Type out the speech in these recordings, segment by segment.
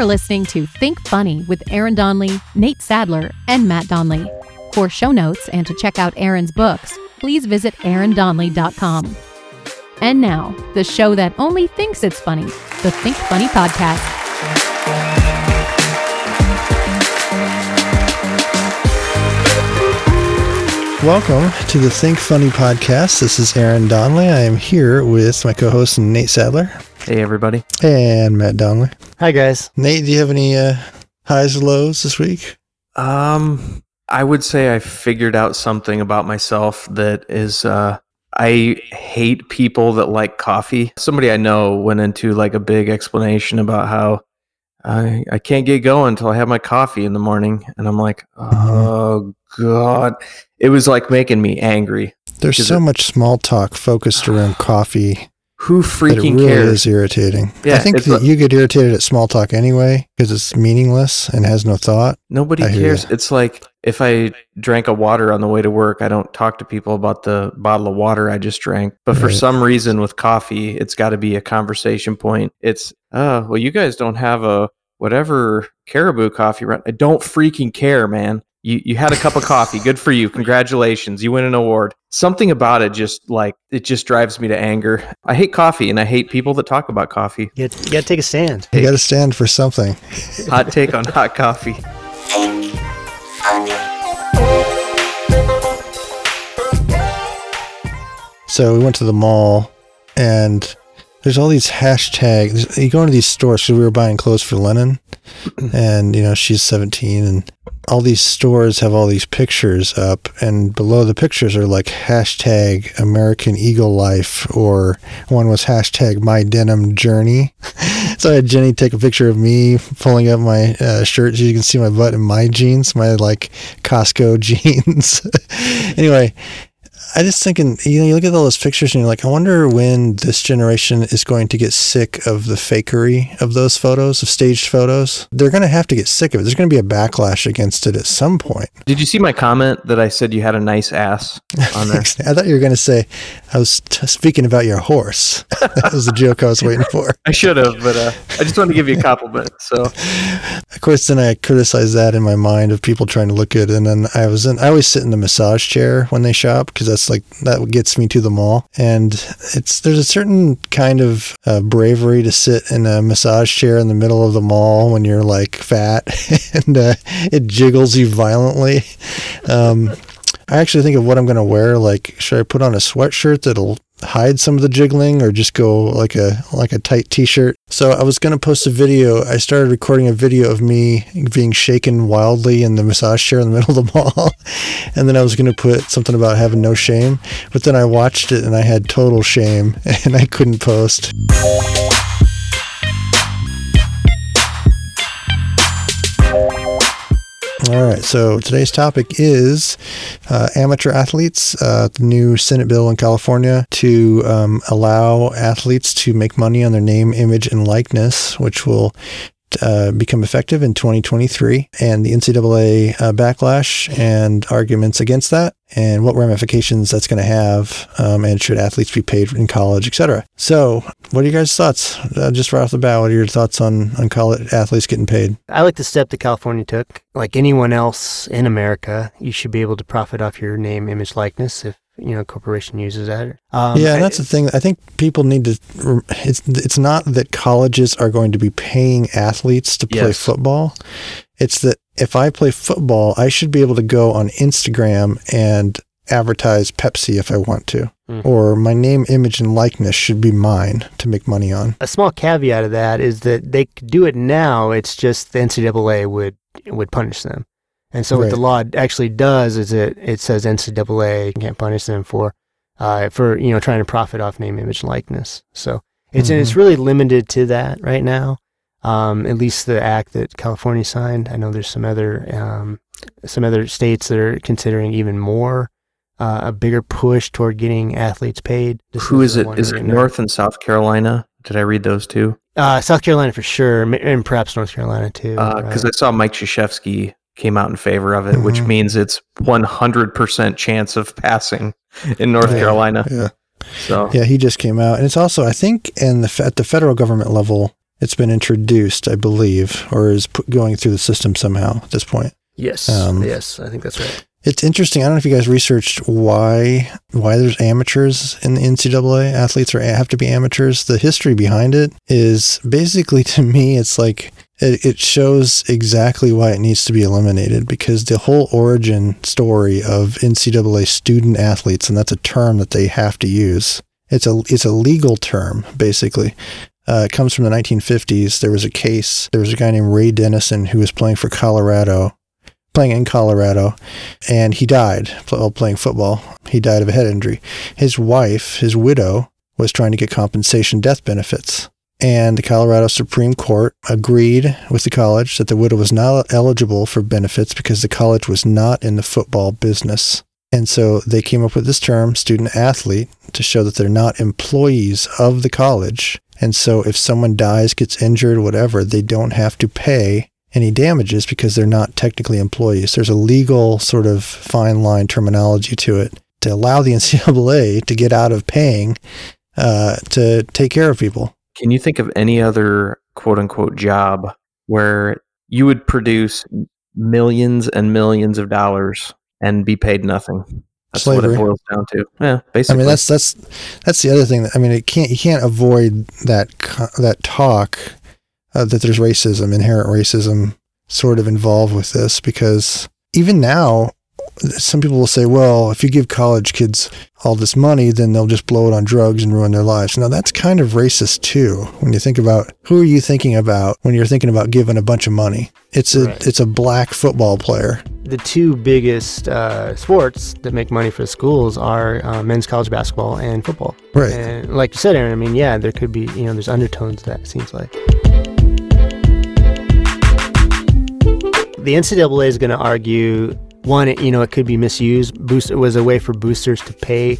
are listening to Think Funny with Aaron Donley, Nate Sadler, and Matt Donley. For show notes and to check out Aaron's books, please visit aarondonley.com. And now, the show that only thinks it's funny, the Think Funny Podcast. Welcome to the Think Funny podcast. This is Aaron Donley. I am here with my co-host Nate Sadler Hey, everybody. and Matt Donley. Hi guys. Nate, do you have any uh, highs or lows this week? Um, I would say I figured out something about myself that is, uh, I hate people that like coffee. Somebody I know went into like a big explanation about how I, I can't get going until I have my coffee in the morning. And I'm like, oh, God. It was like making me angry. There's so it- much small talk focused around coffee Who freaking really cares? is irritating. Yeah, I think that you get irritated at small talk anyway because it's meaningless and has no thought. Nobody I cares. It's like if I drank a water on the way to work, I don't talk to people about the bottle of water I just drank. But for Right. some reason with coffee, it's got to be a conversation point. It's, oh, well, you guys don't have a whatever caribou coffee. run. I don't freaking care, man. You, you had a cup of coffee. Good for you. Congratulations. You win an award. Something about it just like, it just drives me to anger. I hate coffee and I hate people that talk about coffee. You got, you got to take a stand. You got to stand for something. Hot take on hot coffee. So we went to the mall, and there's all these hashtags. You go into these stores because we were buying clothes for Lennon, and you know she's 17, and all these stores have all these pictures up, and below the pictures are like hashtag American Eagle Life, or one was hashtag My Denim Journey. so I had Jenny take a picture of me pulling up my uh, shirt so you can see my butt in my jeans, my like Costco jeans. anyway. I just thinking, you know, you look at all those pictures and you're like, I wonder when this generation is going to get sick of the fakery of those photos, of staged photos. They're going to have to get sick of it. There's going to be a backlash against it at some point. Did you see my comment that I said you had a nice ass on there? I thought you were going to say, I was t- speaking about your horse. that was the joke I was waiting for. I should have, but uh, I just wanted to give you a compliment. So Of course, then I criticized that in my mind of people trying to look good. And then I was in, I always sit in the massage chair when they shop because that's like, that gets me to the mall. And it's, there's a certain kind of uh, bravery to sit in a massage chair in the middle of the mall when you're like fat and uh, it jiggles you violently. Um, I actually think of what I'm going to wear. Like, should I put on a sweatshirt that'll hide some of the jiggling or just go like a like a tight t-shirt. So i was going to post a video. I started recording a video of me being shaken wildly in the massage chair in the middle of the mall. And then i was going to put something about having no shame. But then i watched it and i had total shame and i couldn't post All right, so today's topic is uh, amateur athletes. Uh, the new Senate bill in California to um, allow athletes to make money on their name, image, and likeness, which will uh, become effective in 2023, and the NCAA uh, backlash and arguments against that, and what ramifications that's going to have, um, and should athletes be paid in college, etc. So, what are you guys' thoughts? Uh, just right off the bat, what are your thoughts on on college athletes getting paid? I like the step that California took. Like anyone else in America, you should be able to profit off your name, image, likeness if you know a corporation uses that. Um, yeah, and I- that's the thing. I think people need to. It's it's not that colleges are going to be paying athletes to play Yes. football. It's that if I play football, I should be able to go on Instagram and advertise Pepsi if I want to, Mhm. or my name, image, and likeness should be mine to make money on. a small caveat of that is that they could do it now. It's just the NCAA would would punish them. And so what the law actually does is it it says NCAA can't punish them for uh, for you know trying to profit off name, image, and likeness. So it's and it's really limited to that right now. Um, at least the act that California signed. I know there's some other um, some other states that are considering even more uh, a bigger push toward getting athletes paid. This who is the it? one right it now. North and South Carolina? Did I read those two? Uh, South Carolina for sure, and perhaps North Carolina too. Because right. I saw Mike Krzyzewski came out in favor of it, which Mhm. means it's 100% chance of passing in North Yeah, Carolina. Yeah. So Yeah, he just came out, and it's also I think in the at the federal government level, It's been introduced, I believe, or is put, going through the system somehow at this point. Yes. Um, yes, I think that's right. It's interesting. I don't know if you guys researched why why there's amateurs in the NCAA. Athletes are have to be amateurs. The history behind it is basically to me, it's like it, it shows exactly why it needs to be eliminated because the whole origin story of NCAA student athletes, and that's a term that they have to use. It's a it's a legal term basically. Uh, it comes from the 1950s. There was a case. There was a guy named Ray Dennison who was playing for Colorado, playing in Colorado, and he died while playing football. He died of a head injury. His wife, his widow, was trying to get compensation death benefits. And the Colorado Supreme Court agreed with the college that the widow was not eligible for benefits because the college was not in the football business. And so they came up with this term, student athlete, to show that they're not employees of the college. And so if someone dies, gets injured, whatever, they don't have to pay any damages because they're not technically employees. There's a legal sort of fine line terminology to it to allow the NCAA to get out of paying uh, to take care of people. Can you think of any other quote unquote job where you would produce millions and millions of dollars and be paid nothing? That's what it boils down to. Yeah, basically. I mean, that's that's that's the other thing. That, I mean, it can't you can't avoid that that talk uh, that there's racism, inherent racism, sort of involved with this because even now, some people will say, well, if you give college kids all this money, then they'll just blow it on drugs and ruin their lives. Now, that's kind of racist too. When you think about who are you thinking about when you're thinking about giving a bunch of money? It's a Right. it's a black football player. The two biggest uh, sports that make money for schools are uh, men's college basketball and football. Right. And like you said, Aaron, I mean, yeah, there could be, you know, there's undertones to that, it seems like. The NCAA is going to argue one, it, you know, it could be misused. Boost it was a way for boosters to pay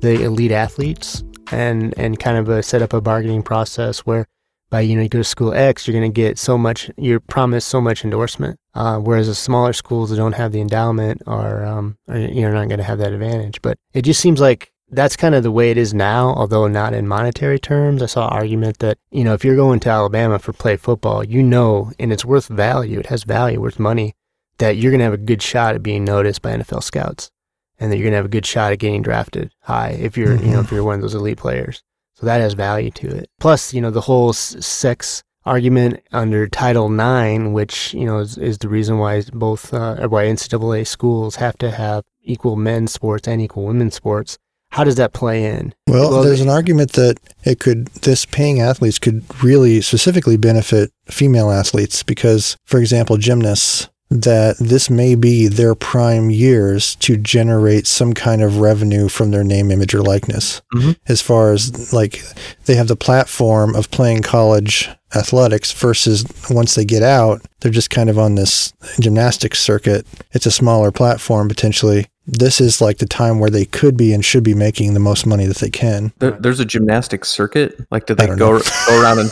the elite athletes and and kind of a, set up a bargaining process where by you know you go to school X, you're going to get so much, you're promised so much endorsement. Uh, whereas the smaller schools that don't have the endowment are, um, are you're not going to have that advantage. But it just seems like that's kind of the way it is now, although not in monetary terms. I saw an argument that, you know, if you're going to Alabama for play football, you know, and it's worth value, it has value, worth money, that you're going to have a good shot at being noticed by NFL scouts and that you're going to have a good shot at getting drafted high if you're, you know, if you're one of those elite players. So that has value to it. Plus, you know, the whole s- sex argument under Title IX, which, you know, is, is the reason why both, uh, why NCAA schools have to have equal men's sports and equal women's sports. How does that play in? Well, Well, there's an argument that it could this paying athletes could really specifically benefit female athletes because, for example, gymnasts that this may be their prime years to generate some kind of revenue from their name, image, or likeness. Mhm. As far as like they have the platform of playing college athletics versus once they get out, they're just kind of on this gymnastics circuit. It's a smaller platform potentially. This is like the time where they could be and should be making the most money that they can. There, there's a gymnastics circuit. Like, do they go go around and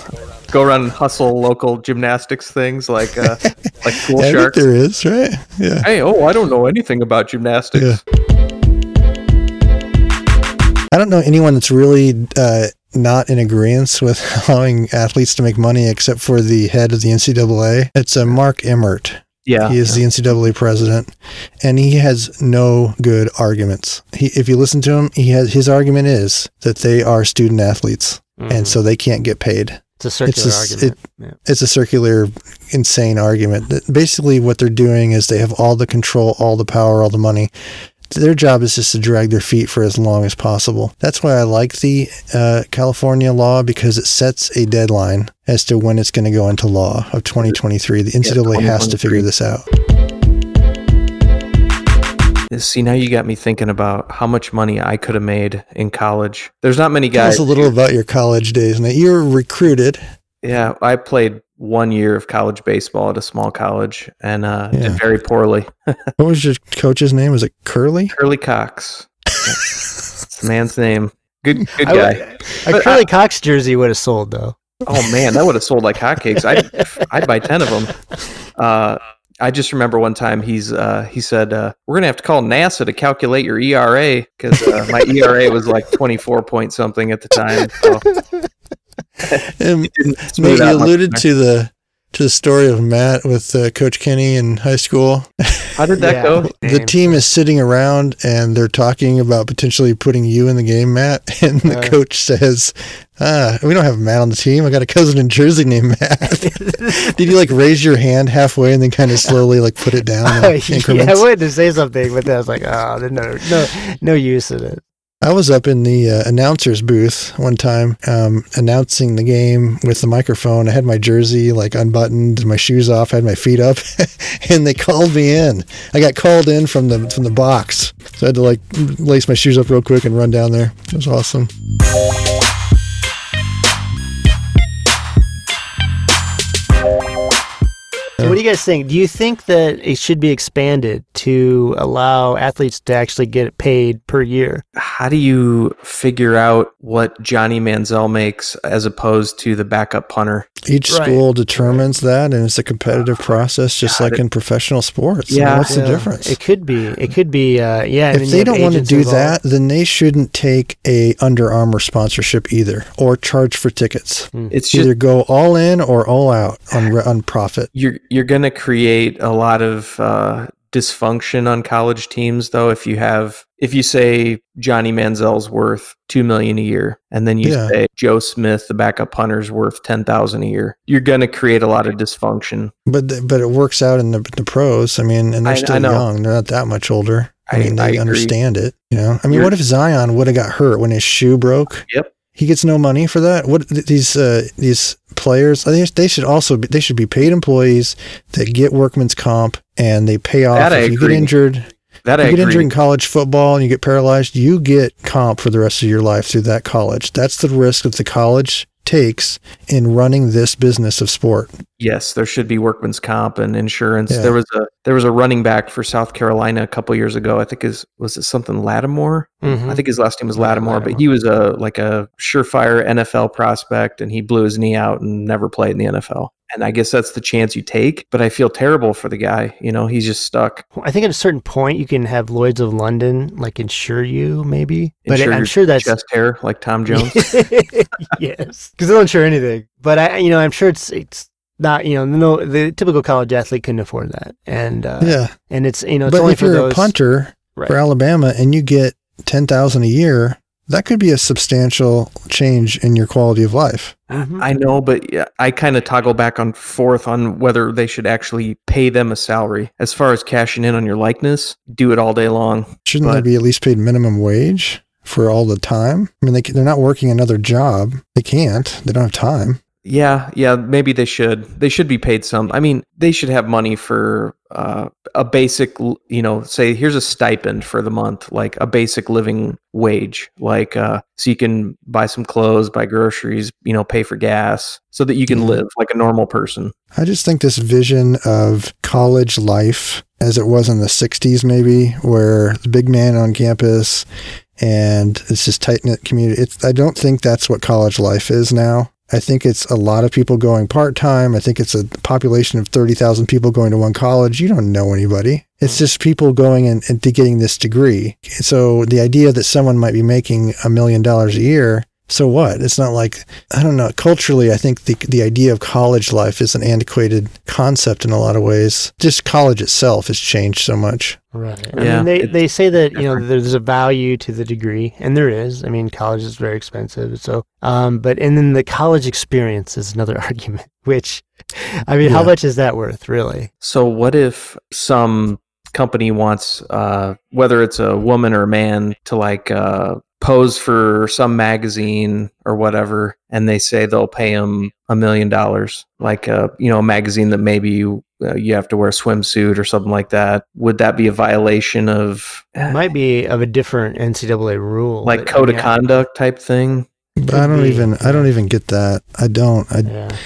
go around and hustle local gymnastics things like uh, like Cool I think Sharks? there is, right? Yeah. Hey, oh, I don't know anything about gymnastics. Yeah. I don't know anyone that's really uh, not in agreement with allowing athletes to make money except for the head of the NCAA. It's a Mark Emmert. Yeah, He is the NCAA president, and he has no good arguments. He, if you listen to him, he has his argument is that they are student athletes, Mhm. and so they can't get paid. it's a circular it's a argument. yeah. It's a circular, insane argument. That Basically, what they're doing is they have all the control, all the power, all the money. Their job is just to drag their feet for as long as possible. That's why I like the uh, California law because it sets a deadline as to when it's going to go into law of 2023. The NCAA has to figure this out. See, now you got me thinking about how much money I could have made in college. There's not many guys. Tell us a little about your college days. Now, you were recruited. Yeah, I played one year of college baseball at a small college and uh, Yeah. did very poorly. What was your coach's name? Was it Curly? Curly Cox. It's the man's name. Good, good guy. would- A Curly Cox jersey would have sold though. Oh man, that would have sold like hotcakes. I'd I'd buy ten of them. Uh, I just remember one time he's uh, he said uh, we're gonna have to call NASA to calculate your ERA because uh, my ERA was like twenty four point something at the time. So And Nate, you alluded to the to the story of Matt with uh, Coach Kenny in high school. How did that Yeah. go? The Damn. team is sitting around and they're talking about potentially putting you in the game, Matt. And the Uh. coach says, "Ah, we don't have Matt on the team. I got a cousin in Jersey named Matt." Did you like raise your hand halfway and then kind of slowly like put it down in yeah, I wanted to say something, but then I was like, oh, there's no, no, no use in it. I was up in the uh, announcer's booth one time, um, announcing the game with the microphone. I had my jersey like unbuttoned, my shoes off, had my feet up, and they called me in. I got called in from the from the box, so I had to like lace my shoes up real quick and run down there. It was awesome. What do you guys think? Do you think that it should be expanded to allow athletes to actually get paid per year? How do you figure out what Johnny Manziel makes as opposed to the backup punter? Each Right. school determines that, and it's a competitive process, just God, like it- in professional sports. I mean, Yeah. what's the difference? It could be. It could be. Uh, yeah. if they don't want to do involved. that, then they shouldn't take a Under Armour sponsorship either, or charge for tickets. It's just Either go all in or all out on on profit. you're you're going to create a lot of uh, dysfunction on college teams though if you have if you say Johnny Manziel's worth 2 million a year and then you Yeah. say Joe Smith the backup punter's worth 10,000 a year you're going to create a lot of dysfunction But th- but it works out in the the pros. I mean, and they're I- still I young. They're not that much older. I, I- mean, they understand it. You know. I mean, You're- what if Zion would have got hurt when his shoe broke? Yep. He gets no money for that. What these uh, these players? They should also be, they should be paid employees that get workman's comp and they pay off That I if you get injured. that you I get injured in college football and you get paralyzed, you get comp for the rest of your life through that college. That's the risk of the college takes in running this business of sport. yes there should be workman's comp and insurance Yeah. there was a there was a running back for South Carolina a couple years ago I think is was it something Lattimore Mhm. I think his last name was Yeah, Lattimore, but he was a like a surefire NFL prospect, and he blew his knee out and never played in the NFL. And I guess that's the chance you take. But I feel terrible for the guy. You know, he's just stuck. I think at a certain point you can have Lloyd's of London like insure you, maybe. But I'm sure that's chest hair like Tom Jones. yes, because they'll insure anything. But I, you know, I'm sure it's it's not. You know, no, the typical college athlete couldn't afford that, and uh, yeah. and it's you know, it's but only if for you're those. a punter right. for Alabama and you get 10,000 a year, that could be a substantial change in your quality of life. Mhm. I know, but I kind of toggle back and forth on whether they should actually pay them a salary. As far as cashing in on your likeness, do it all day long. Shouldn't they be at least paid minimum wage for all the time? I mean, they, they're not working another job. They can't. They don't have time. Yeah, yeah, maybe they should. They should be paid some. I mean, they should have money for uh, a basic, you know, say here's a stipend for the month, like a basic living wage, like uh, so you can buy some clothes, buy groceries, you know, pay for gas, so that you can Mhm. live like a normal person. I just think this vision of college life as it was in the 60s, maybe, where the big man on campus and it's this tight knit community. It's, I don't think that's what college life is now. I think it's a lot of people going part time. I think it's a population of 30,000 people going to one college. You don't know anybody. It's mm-hmm. just people going and getting this degree. So the idea that someone might be making a million dollars a year, so what? It's not like I don't know. Culturally, I think the the idea of college life is an antiquated concept in a lot of ways. Just college itself has changed so much. Right. I Yeah, mean, they, it's they say that, you know, there's a value to the degree, and there is. I mean, college is very expensive. So, um, but, and then the college experience is another argument, which, I mean, how much is that worth, really? So what if some company wants, uh, whether it's a woman or a man, to like uh, pose for some magazine or whatever, and they say they'll pay him a million dollars, like a you know a magazine that maybe you uh, you have to wear a swimsuit or something like that. Would that be a violation of It might be of a different NCAA rule. like but, I code of conduct type thing? But Could I don't be, even I don't even get that. I don't. I, Yeah.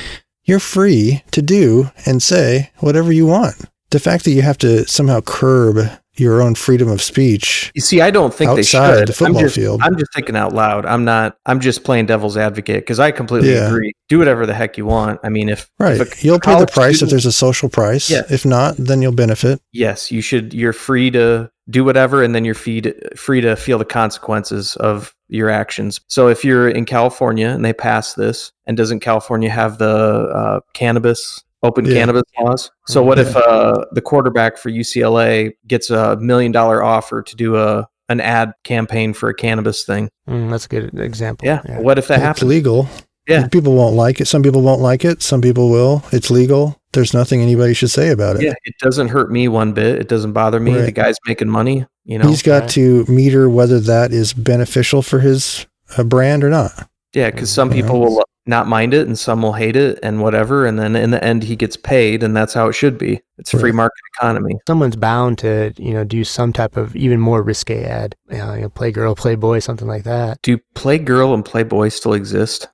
You're free to do and say whatever you want. The fact that you have to somehow curb your own freedom of speech You see, I don't think outside they should. the football I'm just, field. I'm just thinking out loud. I'm not. I'm just playing devil's advocate because I completely Yeah. agree. Do whatever the heck you want. I mean, if Right. if You'll pay the price if there's a social price. Yeah. If not, then you'll benefit. yes, you should. You're free to do whatever, and then you're feed, free to feel the consequences of your actions. So if you're in California and they pass this, and doesn't California have the uh, cannabis open Yeah. cannabis laws? So what if uh, the quarterback for UCLA gets a million dollar offer to do a an ad campaign for a cannabis thing? Mm, that's a good example. Yeah. What if that it's happens? legal. Yeah. People won't like it. Some people won't like it. Some people will. It's legal. There's nothing anybody should say about it. Yeah, it doesn't hurt me one bit. It doesn't bother me. The guy's making money. You know. He's got Right. to meter whether that is beneficial for his uh, brand or not. Yeah, because some Yeah. people will not mind it and some will hate it and whatever. And then in the end, he gets paid, and that's how it should be. It's a free market economy. Someone's bound to, you know, do some type of even more risque ad. You know, you know, play girl, play boy, something like that. Do Playgirl and Playboy still exist,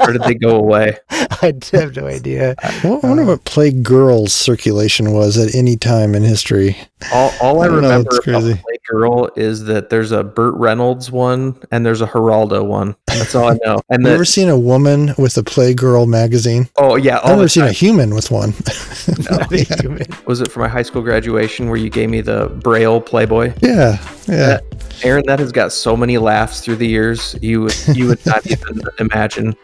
or did they go away? I have no idea. Well, I wonder Uh, what Playgirl's circulation was at any time in history. All, all I I don't know, remember about crazy. Playgirl is that there's a Burt Reynolds one and there's a Geraldo one. That's all I know. And Have you ever seen a woman with a Playgirl magazine? oh yeah, I've never seen a human with one. Not a yeah. was it for my high school graduation where you gave me the Braille Playboy? yeah, yeah. Aaron, that has got so many laughs through the years. You would you would not even imagine.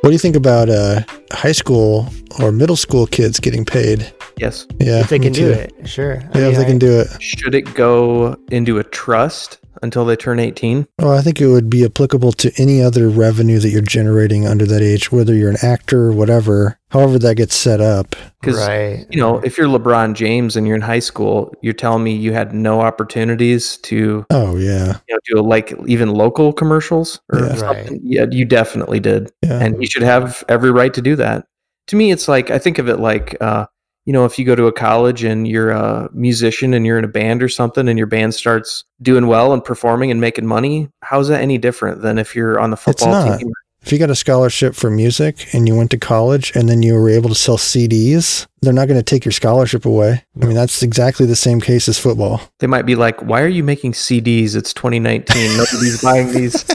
What do you think about uh, high school or middle school kids getting paid? Yes. Yeah, if they me can do too. it, sure. I Yeah, if they I- can do it. Should it go into a trust until they turn 18? Well, I think it would be applicable to any other revenue that you're generating under that age, whether you're an actor or whatever, however that gets set up. Because right. you know, if you're LeBron James and you're in high school, you're telling me you had no opportunities to Oh, yeah. you know do like even local commercials or Yeah. something. Yeah, you definitely did, Yeah. and you should have every right to do that. To me, it's like I think of it like. uh you know, if you go to a college and you're a musician and you're in a band or something and your band starts doing well and performing and making money, how's that any different than if you're on the football not. team? If you got a scholarship for music and you went to college and then you were able to sell CDs, they're not going to take your scholarship away. I mean, that's exactly the same case as football. They might be like, "Why are you making CDs? It's 2019. Nobody's buying these."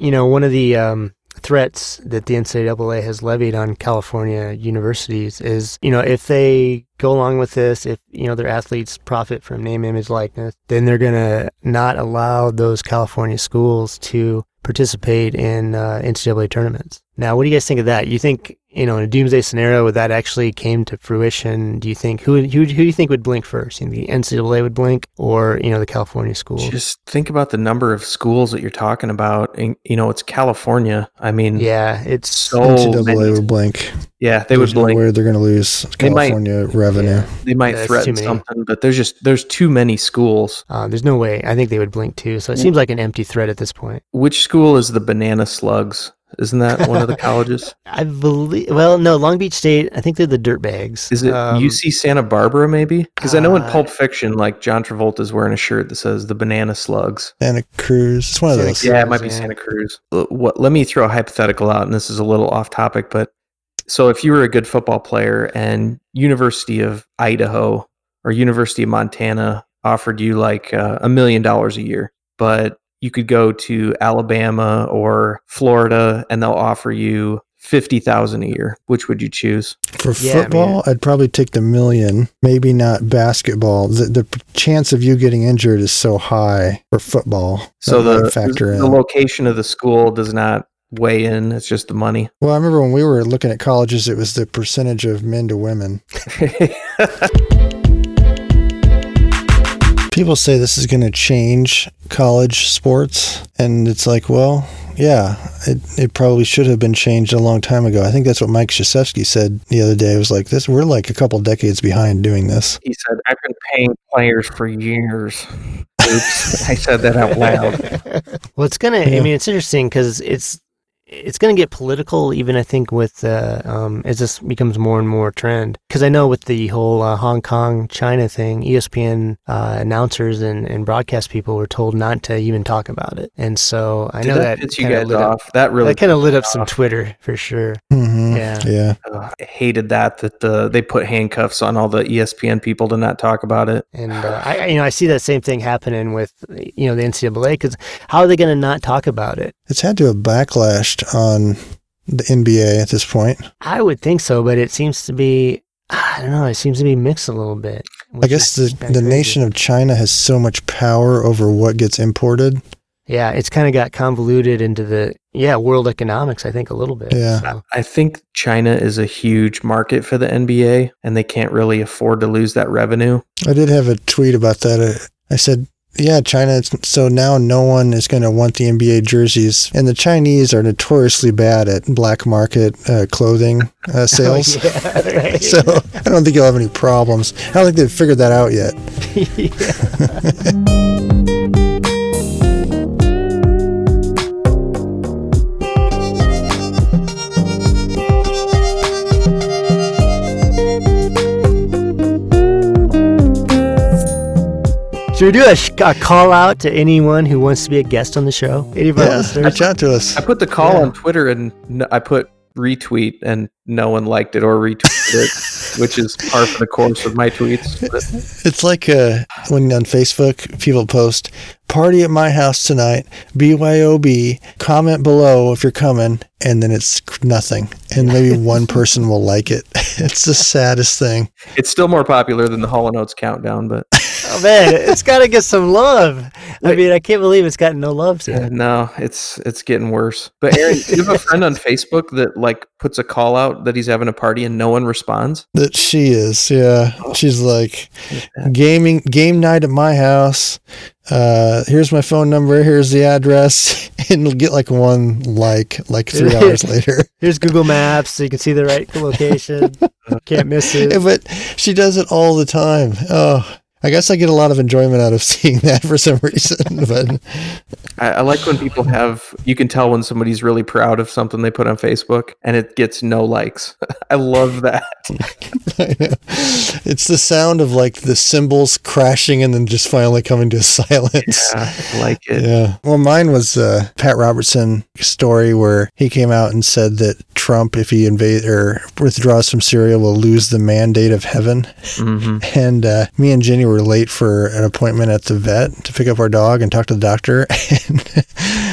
You know, one of the um, threats that the NCAA has levied on California universities is, you know, if they go along with this, if, you know, their athletes profit from name, image, likeness, then they're going to not allow those California schools to participate in uh, NCAA tournaments. Now, what do you guys think of that? You think, you know, in a doomsday scenario, would that actually came to fruition? Do you think who who, who do you think would blink first? You think the NCAA would blink, or you know, the California schools? Just think about the number of schools that you're talking about. And, you know, it's California. I mean, yeah, it's so NCAA many. would blink. Yeah, they There's would blink. nowhere they're going to lose They might- California revenue. Yeah. They might That's threaten something, but there's just there's too many schools. Uh, there's no way. I think they would blink too. So it seems like an empty threat at this point. Which school is the Banana Slugs? Isn't that one of the colleges? I believe. Well, no, Long Beach State. I think they're the Dirtbags. Is it Um, UC Santa Barbara? Maybe because I know in uh, Pulp Fiction, like John Travolta's wearing a shirt that says the Banana Slugs. Santa Cruz. It's one of those. Cruz. Yeah, it might be yeah. Santa Cruz. Uh, What? Let me throw a hypothetical out, and this is a little off topic, but so if you were a good football player and University of Idaho or University of Montana offered you like uh, a million dollars a year, but you could go to Alabama or Florida and they'll offer you fifty thousand a year. Which would you choose? For Yeah, I mean- football, I'd probably take the million. Maybe not basketball. The, the chance of you getting injured is so high for football. So the factor the in. location of the school does not weigh in. It's just the money. well, I remember when we were looking at colleges, it was the percentage of men to women. People say this is going to change college sports, and it's like, well, yeah, it, it probably should have been changed a long time ago. I think that's what Mike Krzyzewski said the other day. It was like this, we're like a couple decades behind doing this. He said, I've been paying players for years. Oops, I said that out loud. well, it's gonna. I mean, it's interesting because it's it's gonna get political. Even I think with uh, um, as this becomes more and more trend. Because I know with the whole uh, Hong Kong China thing, ESPN uh, announcers and, and broadcast people were told not to even talk about it. And so I Did know that, that, you kinda guys lit up- That really that kind of lit up some. Twitter for sure. hmm Yeah. Yeah. uh, I hated that that the they put handcuffs on all the ESPN people to not talk about it. And uh, I, I- you know, I see that same thing happening with you know the NCAA because how are they going to not talk about it? It's had to have backlashed on the NBA at this point. I would think so, but it seems to be. I don't know. It seems to be mixed a little bit. I guess the, the nation of China has so much power over what gets imported. Yeah, it's kind of got convoluted into the yeah world economics. I think a little bit. Yeah. so. I think China is a huge market for the NBA, and they can't really afford to lose that revenue. I did have a tweet about that. Uh, I said, yeah, China. it's- So now no one is going to want the NBA jerseys. And the Chinese are notoriously bad at black market uh, clothing uh, sales. Oh, yeah, right. So I don't think you'll have any problems. I don't think they've figured that out yet. Should we do a, sh- a call out to anyone who wants to be a guest on the show? Anybody Yeah, listeners? reach out to us. I put the call Yeah. on Twitter, and I put retweet, and no one liked it or retweeted it, which is par for the course of my tweets. But It's like uh, when on Facebook people post "Party at my house tonight," BYOB. Comment below if you're coming, and then it's nothing, and maybe one person will like it. It's the saddest thing. it's still more popular than the Hall and Oates countdown, but Oh man, it's got to get some love. I mean, I can't believe it's gotten no love yet. no, it's it's getting worse. But Aaron, you have a friend on Facebook that like puts a call out that he's having a party and no one responds. That she is, yeah. She's like gaming game night at my house. Uh, here's my phone number. Here's the address, and you'll get like one like like three hours later. Here's Google Maps so you can see the right location. Can't miss it. Yeah, but she does it all the time. Oh, I guess I get a lot of enjoyment out of seeing that for some reason. But I, I like when people have you can tell when somebody's really proud of something they put on Facebook and it gets no likes. I love that. I it's the sound of like the cymbals crashing and then just finally coming to a silence. Yeah, I like it. Yeah. Well, mine was uh, Pat Robertson story where he came out and said that Trump, if he invade or withdraws from Syria, will lose the mandate of heaven. hmm And uh, me and Jenny were late for an appointment at the vet to pick up our dog and talk to the doctor. And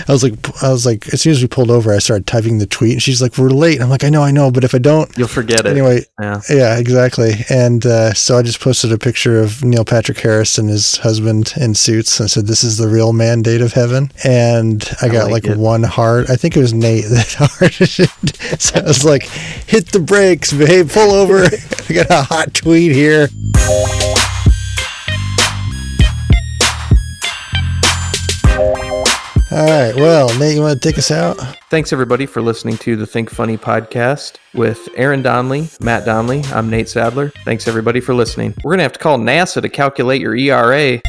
I was like, I was like, as soon as we pulled over, I started typing the tweet, and she's like, "We're late." I'm like, "I know, I know, but if I don't." You'll forget it. Anyway, Yeah. yeah, exactly. And uh, so I just posted a picture of Neil Patrick Harris and his husband in suits and said, This is the real mandate of heaven. And I, I got like like, one heart. I think it was Nate that hearted. So I was like, Hit the brakes, babe, pull over. I got a hot tweet here. All right. Well, Nate, you want to take us out? Thanks, everybody, for listening to the Think Funny podcast with Aaron Donley, Matt Donley. I'm Nate Sadler. Thanks, everybody, for listening. We're going to have to call NASA to calculate your ERA.